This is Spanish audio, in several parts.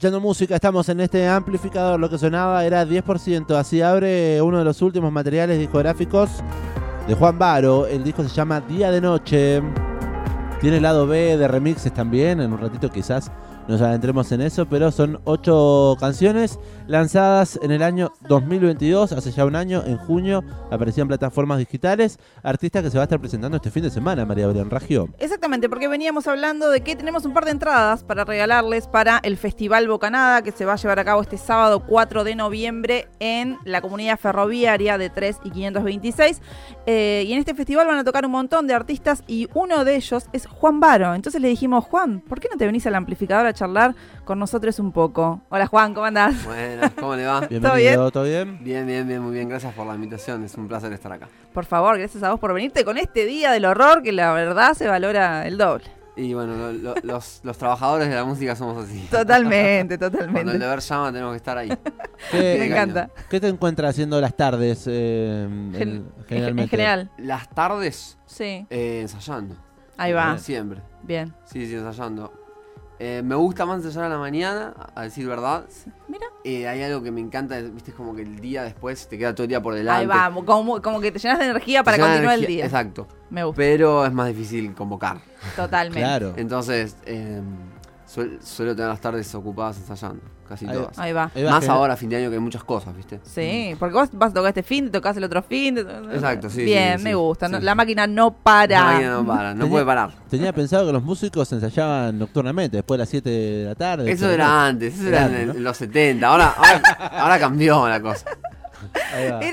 Escuchando música, estamos en este amplificador. Lo que sonaba era 10%. Así abre uno de los últimos materiales discográficos de Juan Baro. El disco se llama Día de Noche. Tiene lado B de remixes también. En un ratito quizás nos adentremos en eso. Pero son ocho canciones lanzadas en el año 2022. Hace ya un año, en junio, aparecían plataformas digitales. Artista que se va a estar presentando este fin de semana, María Belén Ragio. Exactamente, porque veníamos hablando de que tenemos un par de entradas para regalarles para el Festival Bocanada que se va a llevar a cabo este sábado 4 de noviembre en la comunidad ferroviaria de 3 y 526. Eh, y en este festival van a tocar un montón de artistas y uno de ellos es Juan Baro. Entonces le dijimos, Juan, ¿por qué no te venís al amplificador a charlar con nosotros un poco? Hola Juan, ¿cómo andás? Bueno, ¿cómo le va? Bienvenido, ¿todo bien? Bien, bien, bien, muy bien. Gracias por la invitación. Es un placer estar acá. Por favor, gracias a vos por venirte con este día del horror que la verdad se valora el doble. Y bueno, lo- lo- los, los trabajadores de la música somos así. Totalmente, Cuando el totalmente. deber llama, tenemos que estar ahí. ¿Qué- Me encanta. ¿Qué te encuentras haciendo las tardes eh, en- Gen- en, generalmente? en general, Las tardes sí. eh, ensayando. Ahí va. Siempre. Bien. Sí, sí, ensayando. Eh, me gusta más ensayar a la mañana, a decir verdad. Mira. Eh, hay algo que me encanta, viste, es como que el día después te queda todo el día por delante. Ahí va. Como, como que te llenas de energía para continuar el día. Exacto. Me gusta. Pero es más difícil convocar. Totalmente. Claro. Entonces, eh, suel- suelo tener las tardes ocupadas ensayando, casi Ahí- todas. Ahí va. Ahí va, Más que- ahora, fin de año, que hay muchas cosas, ¿viste? Sí, porque vos vas a tocar este fin, te tocas el otro fin. te- Exacto, sí, Bien, sí, me sí, gusta. sí. no- La máquina no para. La máquina no para, no Tenía- puede parar. Tenía pensado que los músicos ensayaban nocturnamente, después de las 7 de la tarde. Eso era antes, eso era en, los 70. Ahora, ahora, ahora cambió la cosa.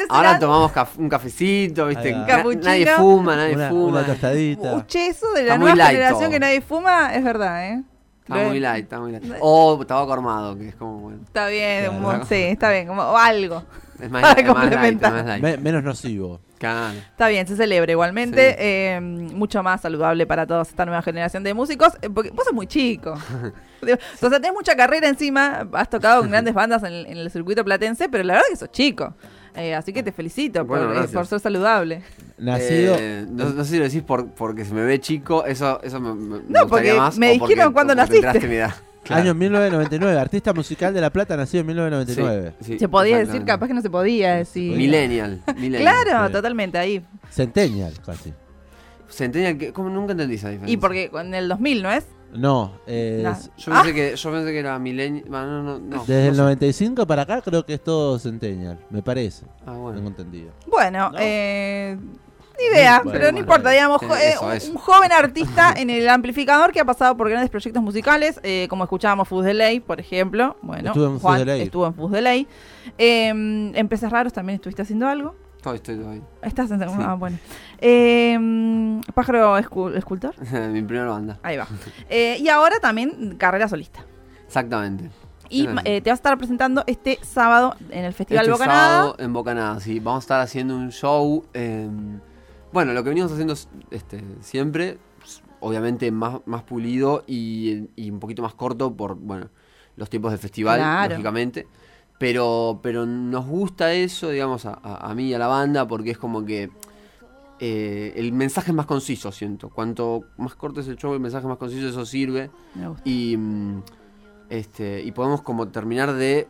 Ahora tomamos caf- un cafecito, ¿viste? Capuchino. nadie fuma, nadie Una, fuma. una tostadita. Uche, eso de la Está nueva generación todo. que nadie fuma, es verdad, ¿eh? Estaba Lo- muy light, estaba muy light. O tabaco armado, que es como, bueno, Está bien, Claro. un mon- sí, está bien, como o algo. es más, Para es más light, es complementar. más light. Me- menos nocivo. Claro. Está bien, se celebra igualmente. Sí. eh, mucho más saludable para toda esta nueva generación de músicos. eh, Porque vos sos muy chico. Digo, O sea, tenés mucha carrera encima. Has tocado con grandes bandas en, en el circuito platense, pero la verdad que sos chico. Eh, así que te felicito por, eh, ser saludable. Nacido. Eh, no, no sé si lo decís por, porque se me ve chico, eso, eso me, me- No, porque más. me dijeron cuándo o porque naciste. mi edad. Claro. Año 1999, artista musical de La Plata, nacido en 1999. Sí, sí, se podía decir, capaz que no se podía decir. Millennial. millennial. Claro, Sí. totalmente ahí. Centennial, casi. Centennial, que- ¿cómo nunca entendí esa diferencia? Y porque en el 2000, ¿no es? No, es- Nah. Yo pensé, que, yo pensé que era. Bueno, no, no, no, desde no el sé. 95 para acá creo que es todo Centennial, me parece. Ah, Tengo bueno. entendido. Bueno, No. eh, ni idea, Bueno, pero no bueno, importa, digamos, jo- eh, eso, eso. un joven artista en el amplificador que ha pasado por grandes proyectos musicales, eh, como escuchábamos Fuzz Delay, por ejemplo. Bueno, Estuvo en Fuzz Juan Delay. estuvo en Fuzz Delay. Eh, en Peces Raros también estuviste haciendo algo. Estoy, estoy, estoy. Estás en... Ah, bueno. Eh, Pájaro escu- Escultor. Mi primera banda. Ahí va. Eh, y ahora también carrera solista. Exactamente. Y eh, te vas a estar presentando este sábado en el Festival este Bocanada. sábado en Bocanada, sí. Vamos a estar haciendo un show. eh, bueno, lo que venimos haciendo este, siempre, obviamente más, más pulido y, y un poquito más corto por, bueno, los tiempos del festival, Claro. lógicamente. Pero, pero nos gusta eso, digamos, a, a- a mí y a la banda, porque es como que eh, el mensaje es más conciso, siento. Cuanto más corto es el show, el mensaje más conciso, eso sirve Me gusta. y este y podemos como terminar de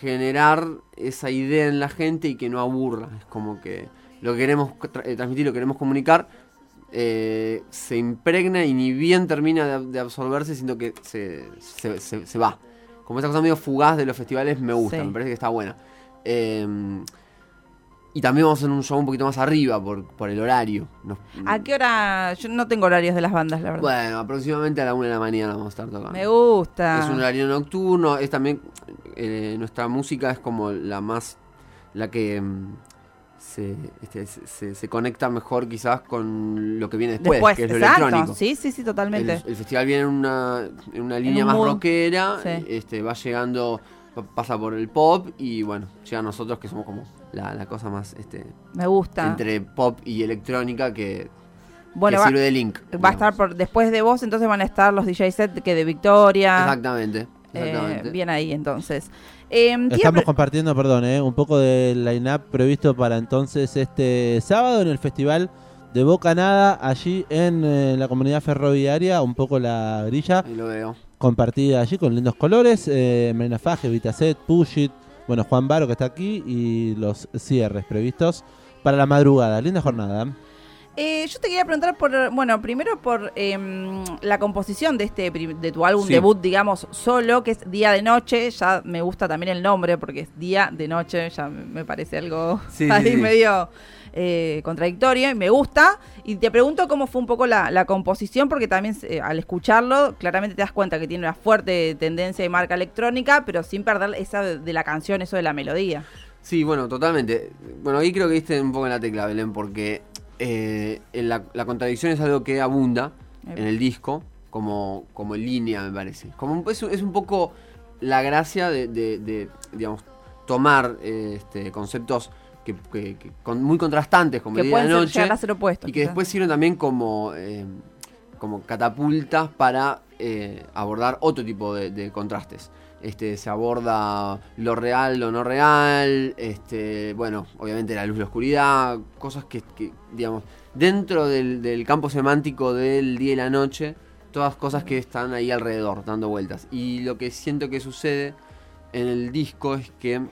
generar esa idea en la gente y que no aburra es como que lo que queremos tra- eh, transmitir lo que queremos comunicar eh, se impregna y ni bien termina de, de absorberse sino que se, se, se- se va como esa cosa medio fugaz de los festivales me gusta Sí. me parece que está buena Eh, y también vamos a hacer un show un poquito más arriba por, por el horario Nos- ¿A qué hora? Yo no tengo horarios de las bandas, la verdad. bueno aproximadamente a la una de la mañana vamos a estar tocando Me gusta. es un horario nocturno, es también eh, nuestra música es como la más la que mm, se, este, se, se- conecta mejor quizás con lo que viene después, Después, que es lo exacto. electrónico. Sí, sí, sí, totalmente. el festival viene en una, en una línea un más rockera, Sí. este, va llegando, pa- pasa por el pop y bueno, llega a nosotros que somos como la, la cosa más este, Me gusta. entre pop y electrónica que, bueno, que va, sirve de link. va a estar por, después de vos, entonces van a estar los DJ set que de Victoria. Exactamente, Eh, exactamente. bien ahí, entonces. Eh, a Estamos pre- compartiendo, perdón, eh, un poco del line-up previsto para entonces este sábado en el Festival de Bocanada, allí en eh, la comunidad ferroviaria, un poco la grilla Ahí lo veo. compartida allí con lindos colores, eh, Marina Faje, Vitaset, Push It, bueno, Juan Baro que está aquí y los cierres previstos para la madrugada. Linda jornada. Eh, yo te quería preguntar por, bueno, primero por em, la composición de este de tu álbum Sí. debut, digamos, solo, que es Día de Noche. Ya me gusta también el nombre porque es Día de Noche, ya me parece algo Sí, ahí sí, medio eh, contradictorio y me gusta. Y te pregunto cómo fue un poco la, la composición, porque también eh, al escucharlo, claramente te das cuenta que tiene una fuerte tendencia y marca electrónica, pero sin perder esa de, de la canción, eso de la melodía. Sí, bueno, totalmente. Bueno, ahí creo que diste un poco en la tecla, Belén, porque eh, la, la contradicción es algo que abunda en el disco, como, como en línea, me parece. Como es, un- es un poco la gracia de, de- de, digamos, tomar eh, este, conceptos que, que- que con- muy contrastantes, como que el día de ser- noche, llegar a ser opuestos. y que quizás. después sirven también como, eh, como catapultas para eh, abordar otro tipo de, de contrastes. Este, se aborda lo real, lo no real, este, bueno, obviamente la luz y la oscuridad, cosas que, digamos, dentro del, campo semántico del día y la noche, todas cosas que están ahí alrededor, dando vueltas. Y lo que siento que sucede en el disco es que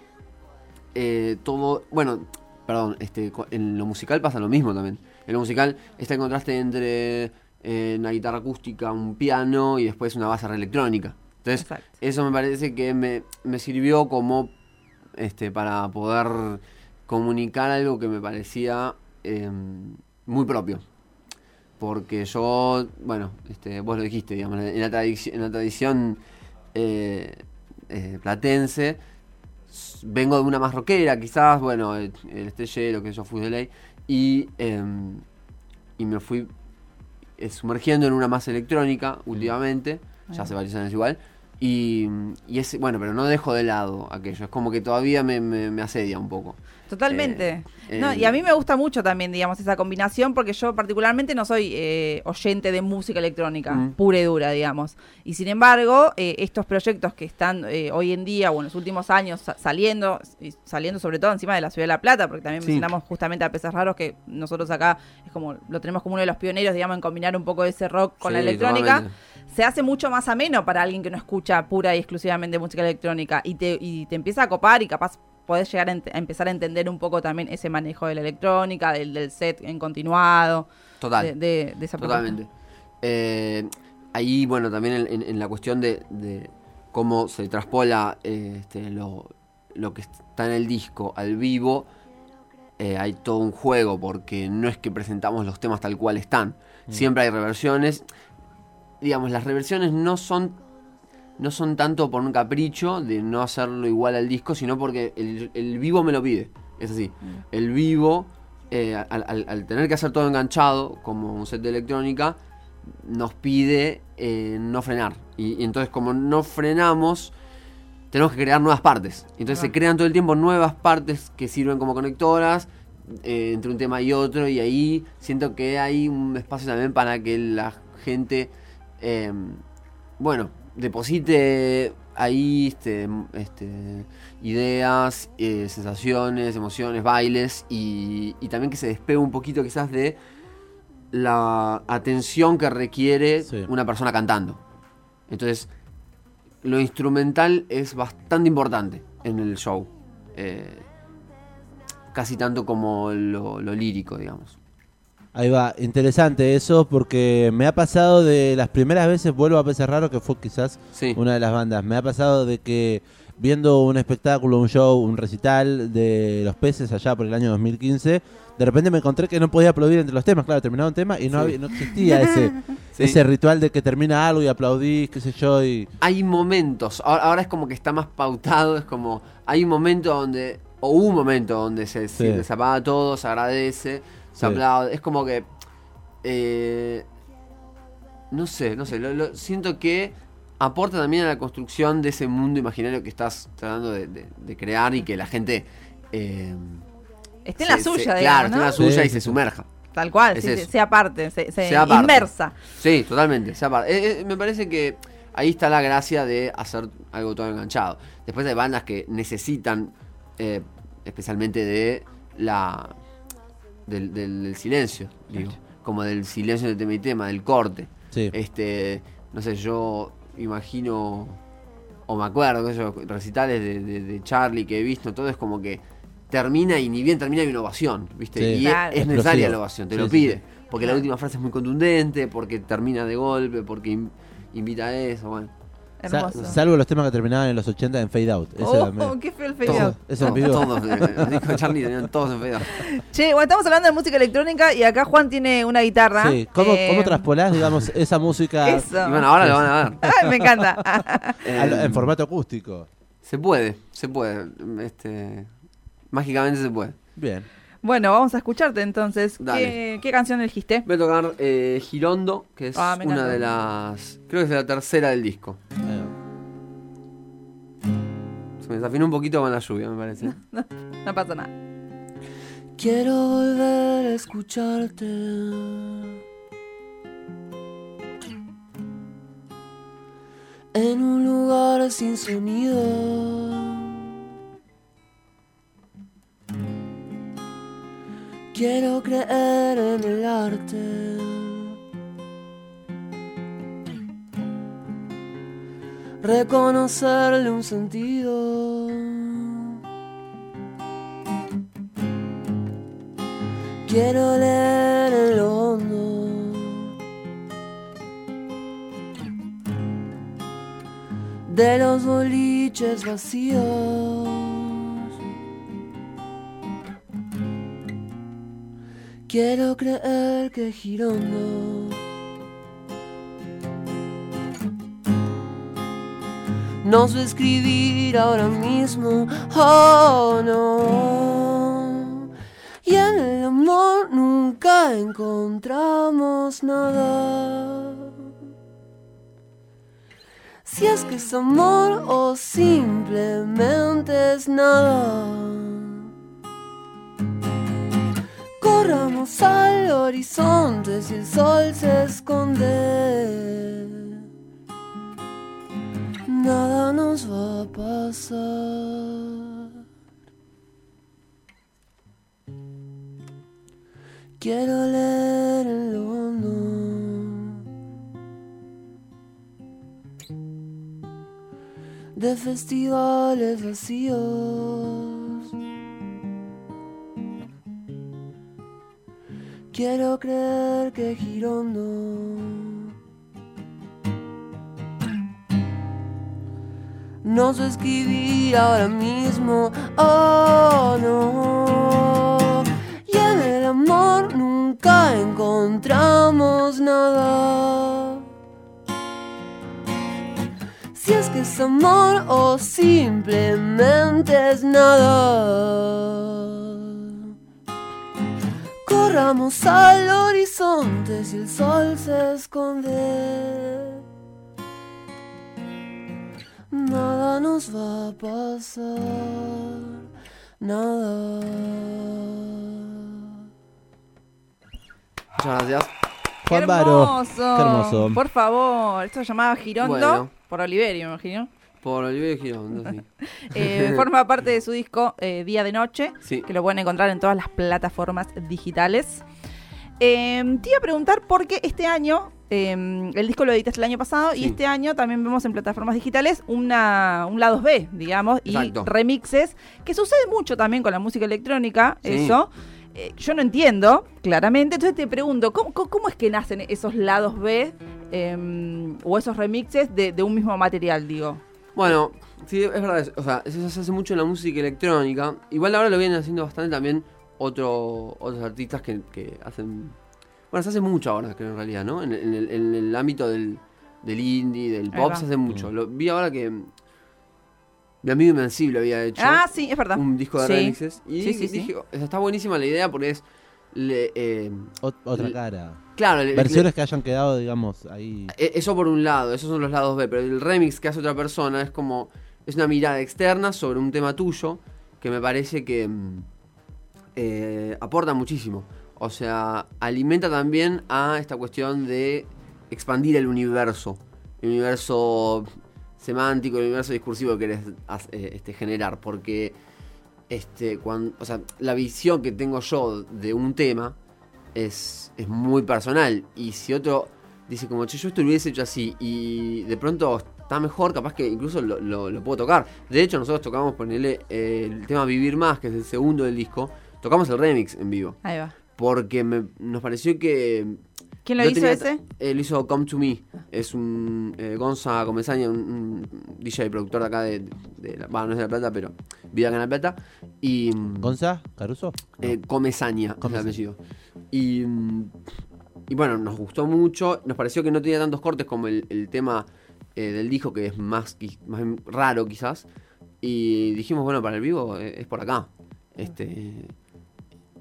eh, todo, bueno, perdón, este, en lo musical pasa lo mismo también. En lo musical está el contraste entre eh, una guitarra acústica, un piano y después una base electrónica. Entonces, Exacto. eso me parece que me, me sirvió como este para poder comunicar algo que me parecía eh, muy propio. Porque yo, bueno, este, vos lo dijiste, digamos, en la, tradici- en la tradición eh, eh, platense, vengo de una más rockera, quizás, bueno, el, el estrellero, que yo fui de ley, y, em, y me fui eh, sumergiendo en una más electrónica últimamente. ya hace varios años igual. Y, y es, bueno, pero no dejo de lado aquello, es como que todavía me, me- me asedia un poco. Totalmente. Eh, no, eh, y a mí me gusta mucho también, digamos, esa combinación, porque yo particularmente no soy eh, oyente de música electrónica, Mm. pura y dura, digamos. Y sin embargo, eh, estos proyectos que están eh, hoy en día o en los últimos años sa- saliendo, y saliendo sobre todo encima de la Ciudad de La Plata, porque también Sí. mencionamos justamente a Peces Raros, que nosotros acá es como lo tenemos como uno de los pioneros, digamos, en combinar un poco ese rock con la electrónica totalmente. Se hace mucho más ameno para alguien que no escucha pura y exclusivamente música electrónica y te, y te empieza a copar y capaz podés llegar a, empezar a entender un poco también ese manejo de la electrónica, del, del set en continuado, Total. de, de- de esa. Totalmente. Eh, ahí, bueno, también en, en- en la cuestión de, de cómo se traspola eh, este, lo, lo que está en el disco al vivo, eh, hay todo un juego, porque no es que presentamos los temas tal cual están. Siempre hay reversiones. Digamos, las reversiones no son no son tanto por un capricho de no hacerlo igual al disco, sino porque el, el vivo me lo pide. Es así. El vivo, eh, al, al- al tener que hacer todo enganchado, como un set de electrónica, nos pide eh, no frenar. Y, y entonces, como no frenamos, tenemos que crear nuevas partes. Entonces se crean todo el tiempo nuevas partes que sirven como conectoras eh, entre un tema y otro. Y ahí siento que hay un espacio también para que la gente, eh, bueno, deposite ahí este, este, ideas, eh, sensaciones, emociones, bailes y, y también que se despegue un poquito quizás de la atención que requiere Sí. una persona cantando. Entonces, lo instrumental es bastante importante en el show. Eh, casi tanto como lo, lo lírico, digamos. Ahí va, interesante eso porque me ha pasado de las primeras veces, vuelvo a Peces Raro, que fue quizás Sí. una de las bandas, me ha pasado de que viendo un espectáculo, un show, un recital de los peces allá por el año 2015, de repente me encontré que no podía aplaudir entre los temas, claro, terminaba un tema y no, Sí. había- no existía ese, Sí. ese ritual de que termina algo y aplaudís, qué sé yo, y... hay momentos, ahora, ahora es como que está más pautado, es como, hay un momento donde, o un momento donde se, se- se apaga todo, se agradece, se Sí. aplaude, es como que, eh, no sé, no sé, lo- lo- siento que aporta también a la construcción de ese mundo imaginario que estás tratando de, de- de crear y que la gente... eh, Esté en se- la se- suya, claro, digamos, esté en ¿no? la suya Sí, y se sumerja. Tal cual, Es sí, sea parte, se, se Sea parte. inmersa. Sí, totalmente. sea parte. Eh, eh, me parece que ahí está la gracia de hacer algo todo enganchado. Después hay bandas que necesitan, eh, especialmente de la del, del- del silencio, digo, como del silencio de tema y tema, del corte. Sí. Este, no sé, yo imagino o me acuerdo, qué sé yo, recitales de, de- de Charlie que he visto, todo es como que termina y ni bien termina hay una ovación, ¿viste? Sí. Y es- Claro. es, necesaria la ovación, te Sí, lo pide. sí. Porque la última frase es muy contundente, porque termina de golpe, porque in- invita a eso, bueno. Hermoso. salvo los temas que terminaban en los 80 en Fade Out. Ese Oh, qué feo el fade Todo- out. Eso vivo. Todos, eh, Charlie tenían todos en fade out. Che, bueno, estamos hablando de música electrónica y acá Juan tiene una guitarra. Sí, ¿cómo, Eh, cómo traspolás, digamos, esa música Eso. Y bueno, ahora lo van a ver. Ay, me encanta. Eh, en formato acústico? Se puede, se puede. Este, mágicamente se puede. Bien. Bueno, vamos a escucharte entonces. ¿Qué, Dale. qué canción elegiste? Voy a tocar eh, Girondo, que es Ah, una de las. Creo que es la tercera del disco. Se me desafinó un poquito con la lluvia, me parece. No pasa nada. Quiero volver a escucharte. En un lugar sin sonido. Quiero creer en el arte. Reconocerle un sentido. Quiero leer en lo hondo de los boliches vacíos. Quiero creer que girando nos va a escribir ahora mismo. Oh no. Y en el amor nunca encontramos nada. Si es que es amor o simplemente es nada. Corramos al horizonte si el sol se esconde. Nada nos va a pasar. Quiero leer en lo hondo de festivales vacíos. Quiero creer que Girondo no sé escribir ahora mismo. Oh no. Y en el amor nunca encontramos nada. Si es que es amor o simplemente es nada. Corramos al horizonte si el sol se esconde. Nada nos va a pasar, nada. Muchas gracias. Juan ¡Qué Baro. hermoso! Qué hermoso. Por favor, esto se llamaba Girondo Bueno. por Oliverio, me imagino. Por Oliverio Girondo, sí. Eh, forma parte de su disco eh, Día de Noche, Sí. que lo pueden encontrar en todas las plataformas digitales. Eh, te iba a preguntar por qué este año, eh, el disco lo editaste el año pasado, y este año también vemos en plataformas digitales una, un lado B, digamos, y remixes, que sucede mucho también con la música electrónica, eso. Eh, yo no entiendo, claramente, entonces te pregunto, ¿cómo, cómo- cómo es que nacen esos lados B eh, o esos remixes de, de un mismo material, digo? Bueno, sí, es verdad. es- O sea, eso se hace mucho en la música electrónica. Igual ahora lo vienen haciendo bastante también otro, otros artistas que, que hacen... Bueno, se hace mucho ahora, creo, en realidad, ¿no? En, el- en el, en el ámbito del, del indie, del pop, se hace mucho. Lo, vi ahora que mi amigo Invencible había hecho Ah, sí, es verdad. un disco de Sí. remixes. Y Sí, sí, sí. dije, está buenísima la idea porque es... le- eh, Ot- otra Le- cara. Claro, Versiones que hayan quedado, digamos, ahí. E- Eso por un lado, esos son los lados B, pero el remix que hace otra persona es como. Es una mirada externa sobre un tema tuyo que me parece que mm, eh, aporta muchísimo. O sea, alimenta también a esta cuestión de expandir el universo. El universo semántico, el universo discursivo que querés eh, este, generar. Porque este, cuando, o sea, la visión que tengo yo de un tema es, es muy personal. Y si otro dice como, che, yo esto lo hubiese hecho así y de pronto está mejor, capaz que incluso lo, lo- lo puedo tocar. De hecho, nosotros tocamos, ponerle el tema Vivir Más, que es el segundo del disco, tocamos el remix en vivo. Ahí va. Porque me- nos pareció que... ¿Quién lo hizo tenía ese? eh, lo hizo Come To Me. Es un eh, Gonza Comesaña, un, un DJ productor de acá de... de la, bueno, no es de La Plata, pero vive acá en La Plata. Y... ¿Gonza? ¿Caruso? No. eh, Comesaña, es el Comesaña. apellido. Y, mm, y bueno, nos gustó mucho. Nos pareció que no tenía tantos cortes como el, el tema eh, del disco, que es más, más raro quizás. Y dijimos, bueno, para el vivo eh, es por acá. Este,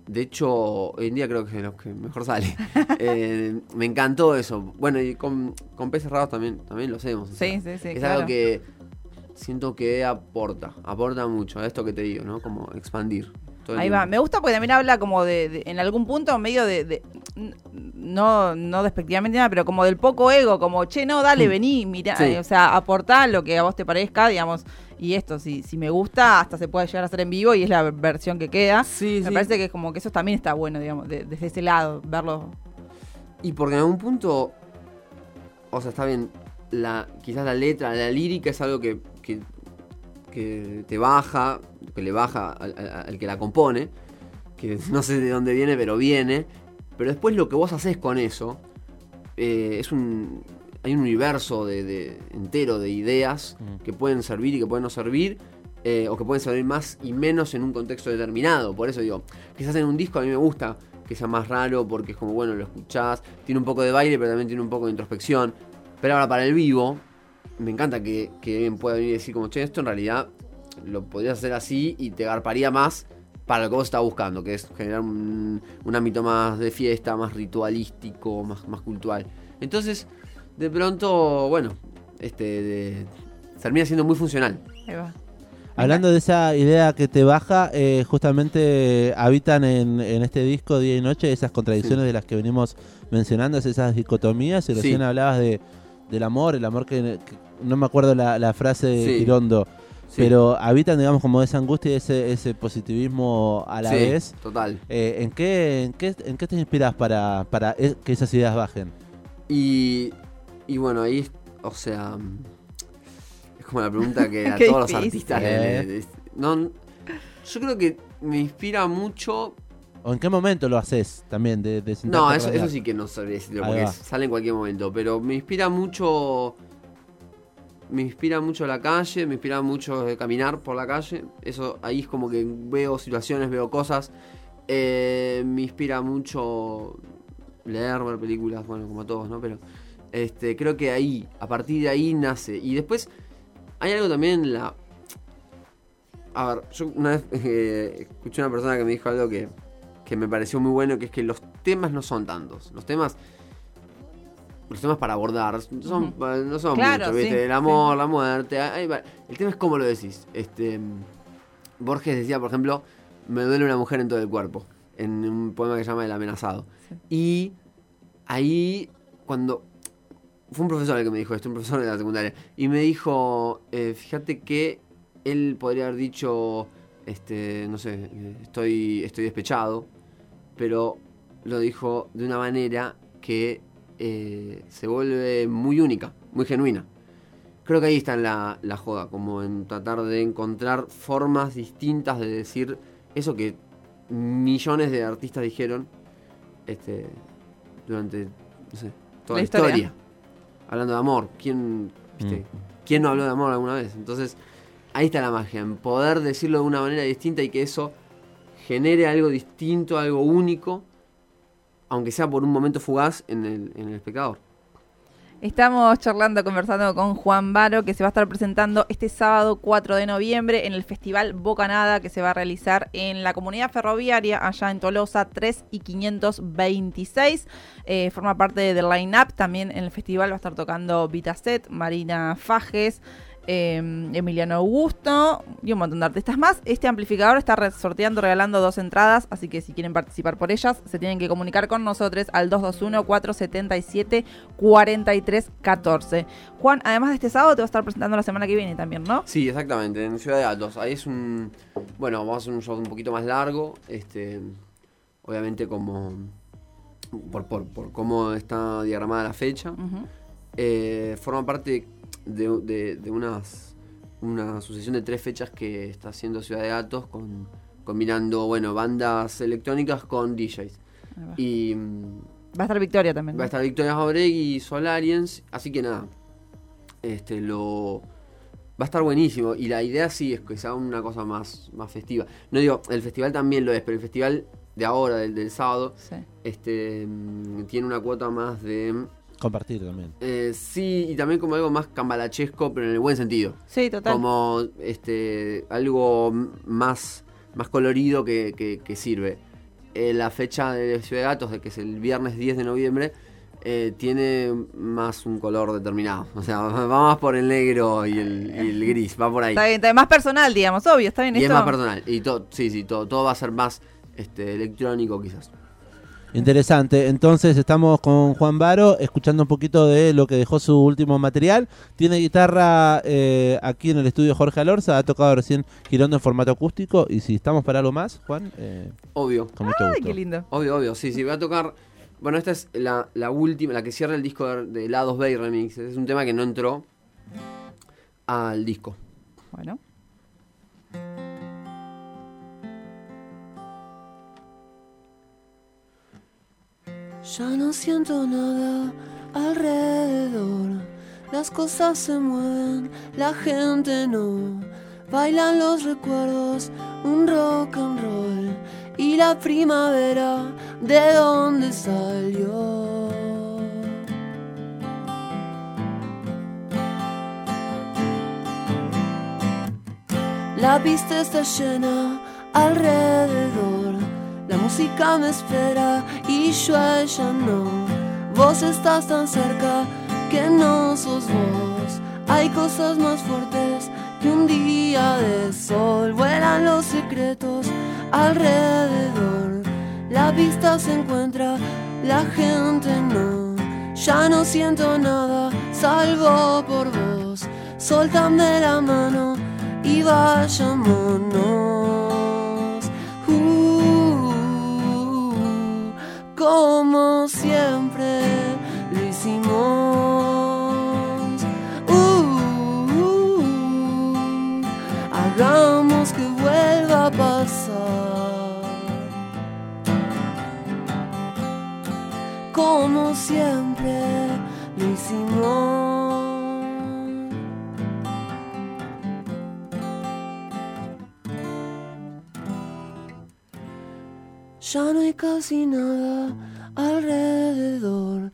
de hecho, hoy en día creo que es de los que mejor sale. Eh, me encantó eso. Bueno, y con, con peces raros también, también lo hacemos. o sea, Sí, sí, sí. es claro. algo que siento que aporta, aporta mucho a esto que te digo, ¿no? Como expandir. Ahí va. Me gusta porque también habla como de, de- en algún punto medio de, no, no despectivamente nada, pero como del poco ego, como, che, no, dale, vení, mira, Mm. Sí. o sea, aportá lo que a vos te parezca, digamos, y esto, si, si me gusta, hasta se puede llegar a hacer en vivo y es la versión que queda. Sí, Me sí. parece que es como que eso también está bueno, digamos, de- desde ese lado, verlo. Y porque en algún punto, o sea, está bien, la, quizás la letra, la lírica es algo que, que, que te baja, que le baja al, al- al que la compone, que no sé de dónde viene, pero viene. Pero después lo que vos haces con eso, eh, es un... Hay un universo de, de- entero de ideas Mm. que pueden servir y que pueden no servir, eh, o que pueden servir más y menos en un contexto determinado. Por eso digo, quizás en un disco a mí me gusta que sea más raro porque es como, bueno, lo escuchás, tiene un poco de baile, pero también tiene un poco de introspección. Pero ahora para el vivo, me encanta que, que alguien pueda venir y decir como, che, esto en realidad lo podrías hacer así y te garparía más para lo que vos estás buscando, que es generar un, un ámbito más de fiesta, más ritualístico, más, más cultural. Entonces, de pronto, bueno, este, de- termina siendo muy funcional. Ahí va. Hablando de esa idea que te baja, eh, justamente habitan en, en este disco día y noche esas contradicciones Sí. de las que venimos mencionando, esas dicotomías. Y Sí. recién hablabas de, del amor, el amor que, que- no me acuerdo la, la frase de Sí. Girondo, Sí. pero habitan, digamos, como esa angustia y ese, ese positivismo a la Sí, vez. Total. Eh, ¿en, qué, en, qué, ¿En qué te inspiras para, para que esas ideas bajen? Y, y bueno, ahí, o sea, es como la pregunta que a todos los artistas le- le- le- no, yo creo que me inspira mucho. ¿O en qué momento lo haces también? De, No, eso, eso sí que no sabría decirlo porque sale en cualquier momento, pero me inspira mucho. Me inspira mucho la calle, me inspira mucho eh, caminar por la calle. Eso ahí es como que veo situaciones, veo cosas. Eh, me inspira mucho leer, ver películas, bueno, como a todos, ¿no? Pero este, creo que ahí, a partir de ahí nace. Y después hay algo también en la. A ver, yo una vez eh, escuché una persona que me dijo algo que, que me pareció muy bueno, que es que los temas no son tantos. Los temas. Los temas para abordar son, eh, no son Claro, muchos, ¿viste? sí, El amor, la muerte. ahí va. El tema es cómo lo decís. Este, Borges decía, por ejemplo, me duele una mujer en todo el cuerpo. En un poema que se llama El amenazado. Sí. Y ahí, cuando. Fue un profesor el que me dijo esto, un profesor de la secundaria. Y me dijo: eh, Fíjate que él podría haber dicho, este, no sé, estoy, estoy despechado. Pero lo dijo de una manera que eh, se vuelve muy única, muy genuina. Creo que ahí está la, la joda, como en tratar de encontrar formas distintas de decir eso que millones de artistas dijeron este, durante, no sé, toda La la, historia. historia. Hablando de amor, ¿quién, viste, Mm. ¿quién no habló de amor alguna vez? Entonces, ahí está la magia, en poder decirlo de una manera distinta y que eso genere algo distinto, algo único, aunque sea por un momento fugaz en el, en espectador. Estamos charlando, conversando con Juan Baro, que se va a estar presentando este sábado 4 de noviembre en el Festival Bocanada, que se va a realizar en la comunidad ferroviaria, allá en Tolosa, 3 y 526. Eh, forma parte del line-up. También en el festival va a estar tocando Vitaset, Marina Fajes. Eh, Emiliano Augusto y un montón de artistas más. Este amplificador está sorteando, regalando dos entradas, así que si quieren participar por ellas, se tienen que comunicar con nosotros al 221-477-4314. Juan, además de este sábado, te va a estar presentando la semana que viene también, ¿no? Sí, exactamente, en Ciudad de Altos. Ahí es un. Bueno, vamos a hacer un show un poquito más largo. Este. Obviamente, como. Por, por, por cómo está diagramada la fecha. Eh, forma parte de, de- de unas. Una sucesión de tres fechas que está haciendo Ciudad de Gatos con, combinando, bueno, bandas electrónicas con DJs. Y Va a estar Victoria también. Va a estar Victoria Jauregui y Solarians, así que nada. Este lo va a estar buenísimo y la idea sí es que sea una cosa más más festiva. No digo, el festival también lo es, pero el festival de ahora del, del sábado Sí. este mm, tiene una cuota más de Compartir también. eh, sí y también como algo más cambalachesco, pero en el buen sentido. Sí, total. Como este algo más, más colorido que, que- que sirve. Eh, la fecha de Ciudad de Gatos, de que es el viernes 10 de noviembre, eh, tiene más un color determinado. O sea, va más por el negro y el, y el gris, va por ahí. Está bien, está bien. más personal, digamos, obvio, está bien Y es esto. más personal. Y todo, sí, sí, todo, todo va a ser más este, electrónico quizás. Interesante. Entonces estamos con Juan Baro escuchando un poquito de lo que dejó su último material. Tiene guitarra eh, aquí en el estudio Jorge Alorza. Ha tocado recién Girondo en formato acústico. Y si estamos para algo más, Juan, eh, Obvio. con mucho Ay, gusto. qué lindo. Obvio, obvio, sí, sí, voy a tocar. Bueno, esta es la, la última, la que cierra el disco de, de Lados Bay Remix. Es un tema que no entró al disco. Bueno. Ya no siento nada alrededor. Las cosas se mueven, la gente no. Bailan los recuerdos, un rock and roll. Y la primavera, ¿de dónde salió? La pista está llena alrededor. La música me espera y yo a ella no. Vos estás tan cerca que no sos vos. Hay cosas más fuertes que un día de sol. Vuelan los secretos alrededor. La vista se encuentra, la gente no. Ya no siento nada, salvo por vos. Soltame la mano y vayámonos. Como siempre lo hicimos. Uh, hagamos que vuelva a pasar. Como siempre lo hicimos. Ya no hay casi nada alrededor.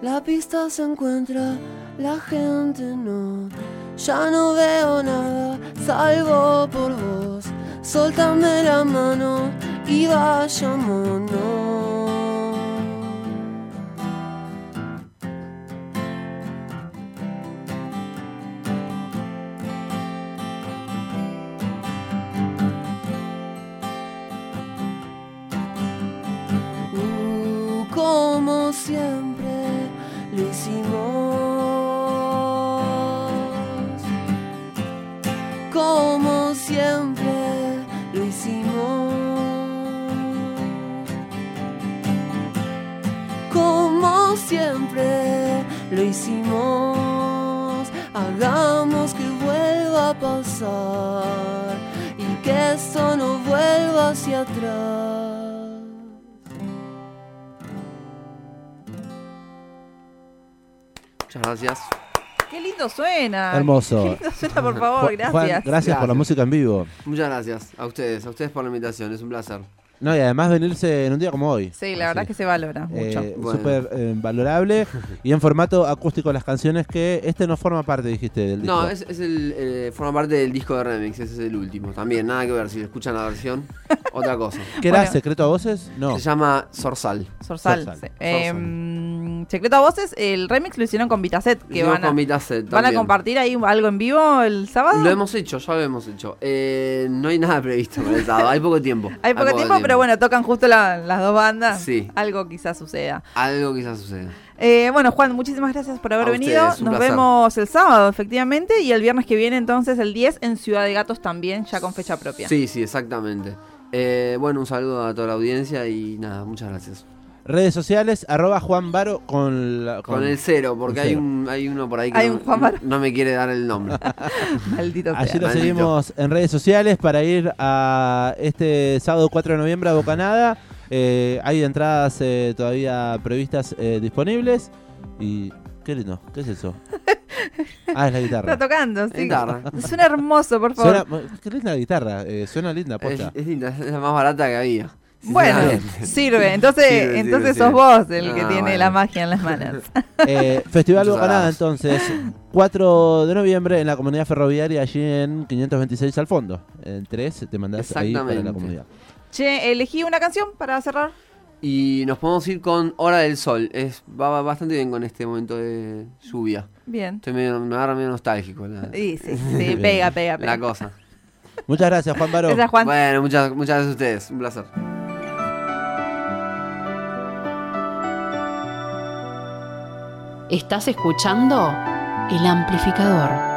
La pista se encuentra, la gente no. Ya no veo nada, salvo por vos. Soltame la mano y vayámonos. Lo hicimos. Hagamos que vuelva a pasar y que esto no vuelva hacia atrás. Muchas gracias. Qué lindo suena. Hermoso. Qué lindo suena, por favor, gracias. Juan, gracias por la música en vivo. Muchas gracias a ustedes, a ustedes por la invitación, es un placer. No, y además venirse en un día como hoy. Sí, la verdad Así. que se valora mucho. Eh, Bueno. Súper eh, valorable y en formato acústico las canciones que este no forma parte, dijiste, del disco. No, es, es el, eh, forma parte del disco de remix, ese es el último. También, nada que ver, si escuchan la versión, otra cosa. ¿Qué era? Bueno. ¿Secreto a voces? No. Se llama Sorsal. Sorsal. Sorsal. sí. Secreto a Voces, el remix lo hicieron con Vitaset, que van a, con Vitaset van a compartir ahí algo en vivo el sábado. Lo hemos hecho, ya lo hemos hecho. Eh, no hay nada previsto para el sábado, hay poco tiempo. Hay poco tiempo, pero bueno, tocan justo la- las dos bandas. Sí. Algo quizás suceda. Algo quizás suceda. Eh, bueno, Juan, muchísimas gracias por haber A venido. ustedes, Nos placer. vemos el sábado, efectivamente, y el viernes que viene, entonces, el 10, en Ciudad de Gatos también, ya con fecha propia. Sí, sí, exactamente. Eh, bueno, un saludo a toda la audiencia y nada, muchas gracias. Redes sociales, arroba Juan Baro con, la- Con, el cero, porque el hay cero. un hay uno por ahí que Hay no, un Juan Baro. no me quiere dar el nombre. Maldito sea. Allí lo Maldito. seguimos en redes sociales para ir a este sábado 4 de noviembre a Bocanada. Eh, hay entradas eh, todavía previstas eh, disponibles. Y qué lindo, ¿qué es eso? Ah, es la guitarra. Está tocando, sí. Guitarra. Suena hermoso, por favor. Suena, qué linda la guitarra, eh, suena linda, es, posta. es linda, es la más barata que había. Bueno, sirve. Entonces, Sirve, entonces sirve, sos vos el que Ah, tiene bueno. la magia en las manos. Eh, Festival Bocanada, entonces, 4 de noviembre en la comunidad ferroviaria, allí en 526 al fondo. En 3 te mandás ahí para la Exactamente. comunidad. che, elegí una canción para cerrar. Y nos podemos ir con Hora del Sol. Es, va, bastante bien con este momento de lluvia. Bien. Estoy medio, me agarra medio nostálgico la, Sí, sí, sí, pega, pega, pega. la cosa. Muchas gracias, Juan Baro. Gracias, Juan. Bueno, muchas, muchas gracias a ustedes. Un placer. Estás escuchando El Amplificador.